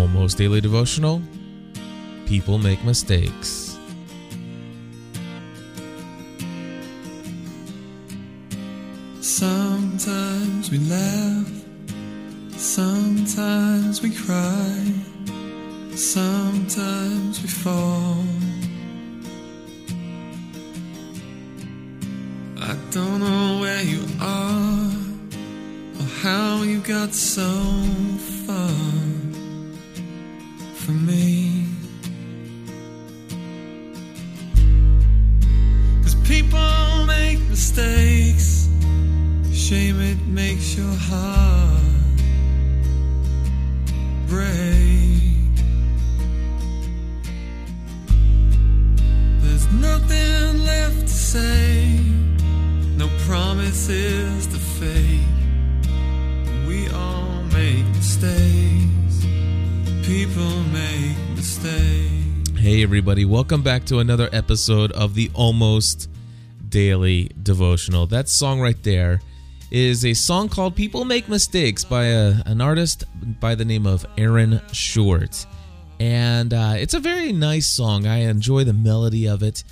Almost Daily Devotional People Make Mistakes. Sometimes we laugh, sometimes we cry, sometimes we fall. I don't know where you are or how you got so from me. Cause people make mistakes, shame it makes your heart break. There's nothing left to say, no promises to fake. We all make mistakes, Hey, everybody, welcome back to another episode of the Almost Daily Devotional. That song right there is a song called People Make Mistakes by a, an artist by the name of Aaron Short. And uh, it's a very nice song. I enjoy the melody of it.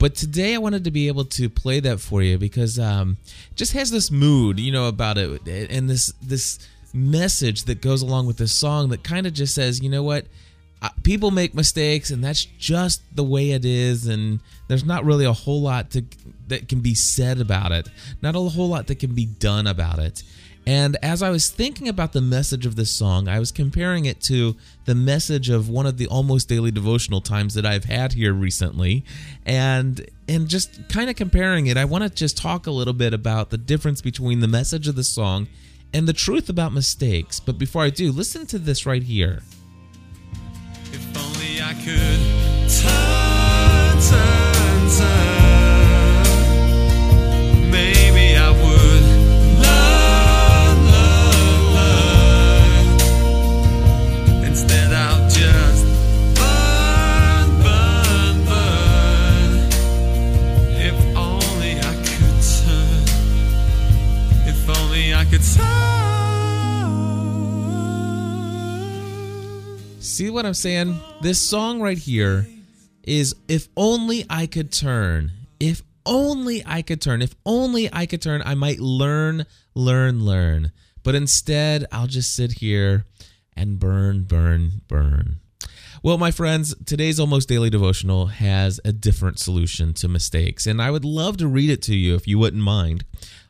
But today I wanted to be able to play that for you because um, it just has this mood, you know, about it, and this this message that goes along with this song that kind of just says, you know what, uh, people make mistakes, and that's just the way it is, and there's not really a whole lot to that can be said about it, not a whole lot that can be done about it. And as I was thinking about the message of this song, I was comparing it to the message of one of the almost daily devotional times that I've had here recently. And and just kind of comparing it, I want to just talk a little bit about the difference between the message of the song and the truth about mistakes. But before I do, listen to this right here. I could turn, turn, turn, See what I'm saying? This song right here is If Only I Could Turn. If only I could turn. If only I could turn, I might learn, learn, learn. But instead, I'll just sit here and burn, burn, burn. Well, my friends, today's almost daily devotional has a different solution to mistakes, and I would love to read it to you if you wouldn't mind.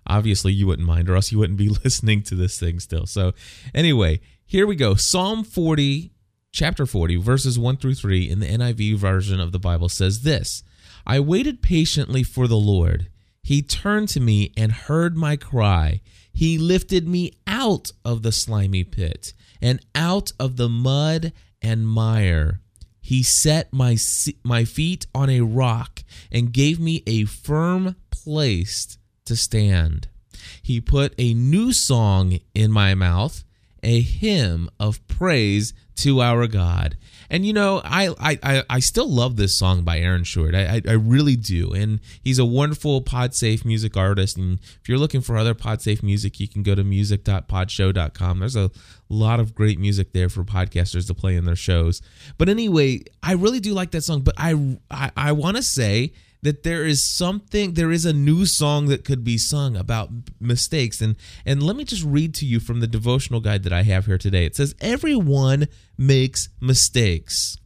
Obviously, you wouldn't mind, or else you wouldn't be listening to this thing still. So, anyway, here we go Psalm 40, chapter 40, verses 1 through 3 in the NIV version of the Bible says this I waited patiently for the Lord. He turned to me and heard my cry. He lifted me out of the slimy pit and out of the mud and mire. He set my my feet on a rock and gave me a firm place to stand. He put a new song in my mouth, a hymn of praise to our God. And you know, I I I still love this song by Aaron Short. I, I I really do. And he's a wonderful PodSafe music artist. And if you're looking for other PodSafe music, you can go to music.podshow.com. There's a lot of great music there for podcasters to play in their shows. But anyway, I really do like that song. But I I, I want to say that there is something there is a new song that could be sung about mistakes and and let me just read to you from the devotional guide that I have here today. It says everyone makes mistakes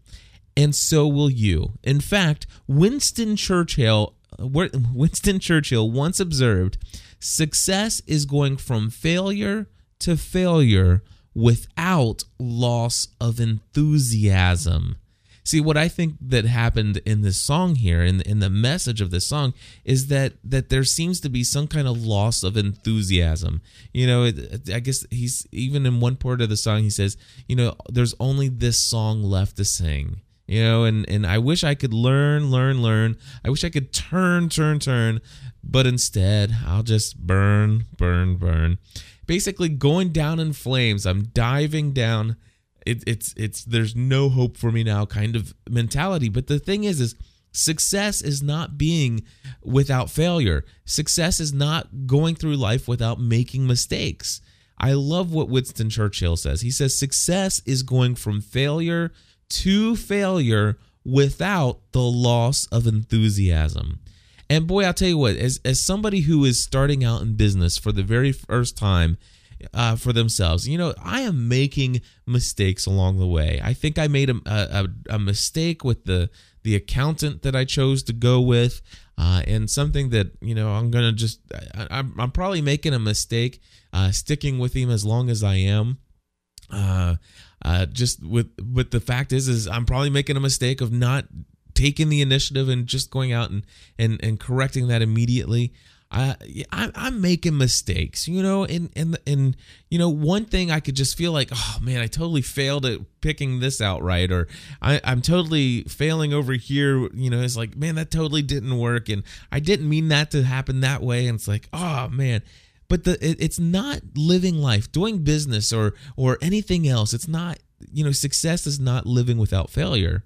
and so will you. In fact, Winston Churchill Winston Churchill once observed, success is going from failure to failure without loss of enthusiasm. See what I think that happened in this song here, in in the message of this song, is that that there seems to be some kind of loss of enthusiasm. You know, it, I guess he's even in one part of the song he says, you know, there's only this song left to sing. You know, and and I wish I could learn, learn, learn. I wish I could turn, turn, turn, but instead I'll just burn, burn, burn. Basically, going down in flames. I'm diving down it, it's it's there's no hope for me now kind of mentality but the thing is is success is not being without failure success is not going through life without making mistakes I love what Winston Churchill says. He says success is going from failure to failure without the loss of enthusiasm. And boy, I'll tell you what, as, as somebody who is starting out in business for the very first time uh, for themselves, you know, I am making mistakes along the way. I think I made a, a, a mistake with the, the accountant that I chose to go with, uh, and something that, you know, I'm to just, I, I'm, I'm probably making a mistake uh, sticking with him as long as I am. Uh, uh, just with with the fact is is I'm probably making a mistake of not taking the initiative and just going out and and and correcting that immediately. I, I I'm making mistakes, you know, and and and you know, one thing I could just feel like, oh man, I totally failed at picking this out right, or I, I'm totally failing over here. You know, it's like, man, that totally didn't work, and I didn't mean that to happen that way. And it's like, oh man, but the it, it's not living life doing business or or anything else. It's not you know success is not living without failure.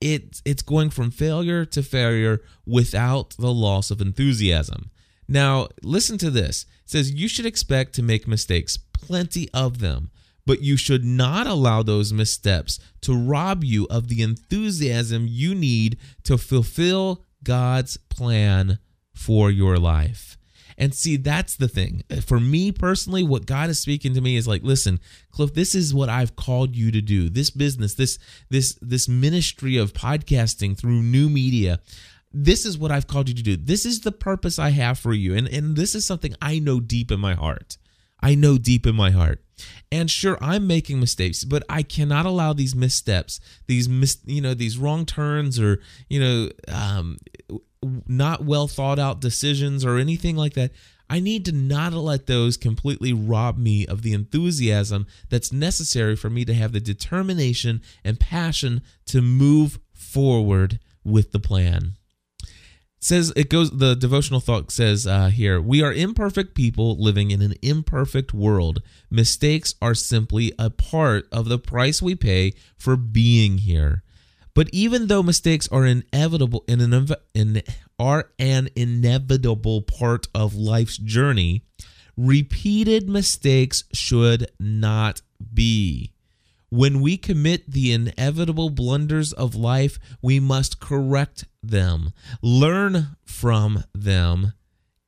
It's it's going from failure to failure without the loss of enthusiasm now listen to this it says you should expect to make mistakes plenty of them but you should not allow those missteps to rob you of the enthusiasm you need to fulfill God's plan for your life. And see, that's the thing. For me personally, what God is speaking to me is like, listen, Cliff, this is what I've called you to do. This business, this this this ministry of podcasting through new media. This is what I've called you to do. This is the purpose I have for you. And and this is something I know deep in my heart. I know deep in my heart. And sure, I'm making mistakes, but I cannot allow these missteps, these mis, you know, these wrong turns, or you know, um, not well thought out decisions or anything like that. I need to not let those completely rob me of the enthusiasm that's necessary for me to have the determination and passion to move forward with the plan. Says it goes the devotional thought says uh, here we are imperfect people living in an imperfect world mistakes are simply a part of the price we pay for being here but even though mistakes are inevitable in an, in, are an inevitable part of life's journey, repeated mistakes should not be. When we commit the inevitable blunders of life, we must correct them, learn from them,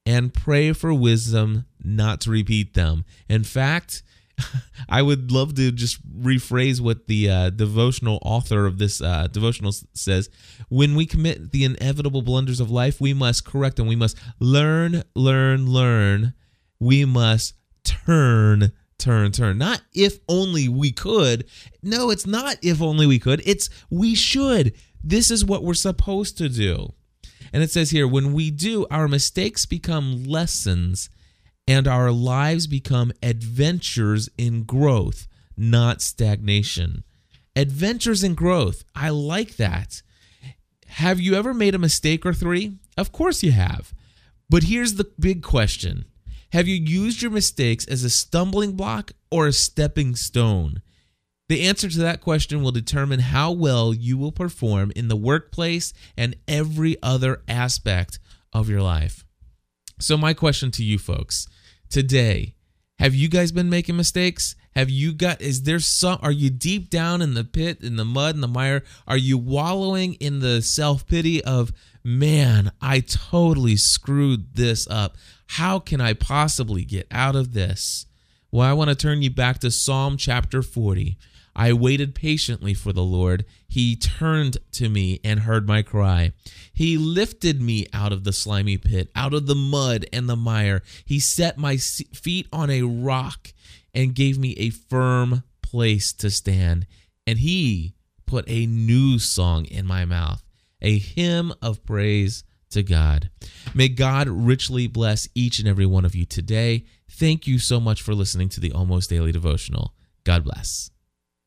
and pray for wisdom not to repeat them. In fact, I would love to just rephrase what the uh, devotional author of this uh, devotional says. When we commit the inevitable blunders of life, we must correct them. We must learn, learn, learn. We must turn, turn, turn. Not if only we could. No, it's not if only we could. It's we should. This is what we're supposed to do. And it says here when we do, our mistakes become lessons and our lives become adventures in growth, not stagnation. Adventures in growth. I like that. Have you ever made a mistake or three? Of course you have. But here's the big question Have you used your mistakes as a stumbling block or a stepping stone? The answer to that question will determine how well you will perform in the workplace and every other aspect of your life. So, my question to you folks today have you guys been making mistakes? Have you got, is there some, are you deep down in the pit, in the mud, in the mire? Are you wallowing in the self pity of, man, I totally screwed this up? How can I possibly get out of this? Well, I want to turn you back to Psalm chapter 40. I waited patiently for the Lord. He turned to me and heard my cry. He lifted me out of the slimy pit, out of the mud and the mire. He set my feet on a rock and gave me a firm place to stand. And he put a new song in my mouth, a hymn of praise to God. May God richly bless each and every one of you today. Thank you so much for listening to the Almost Daily Devotional. God bless.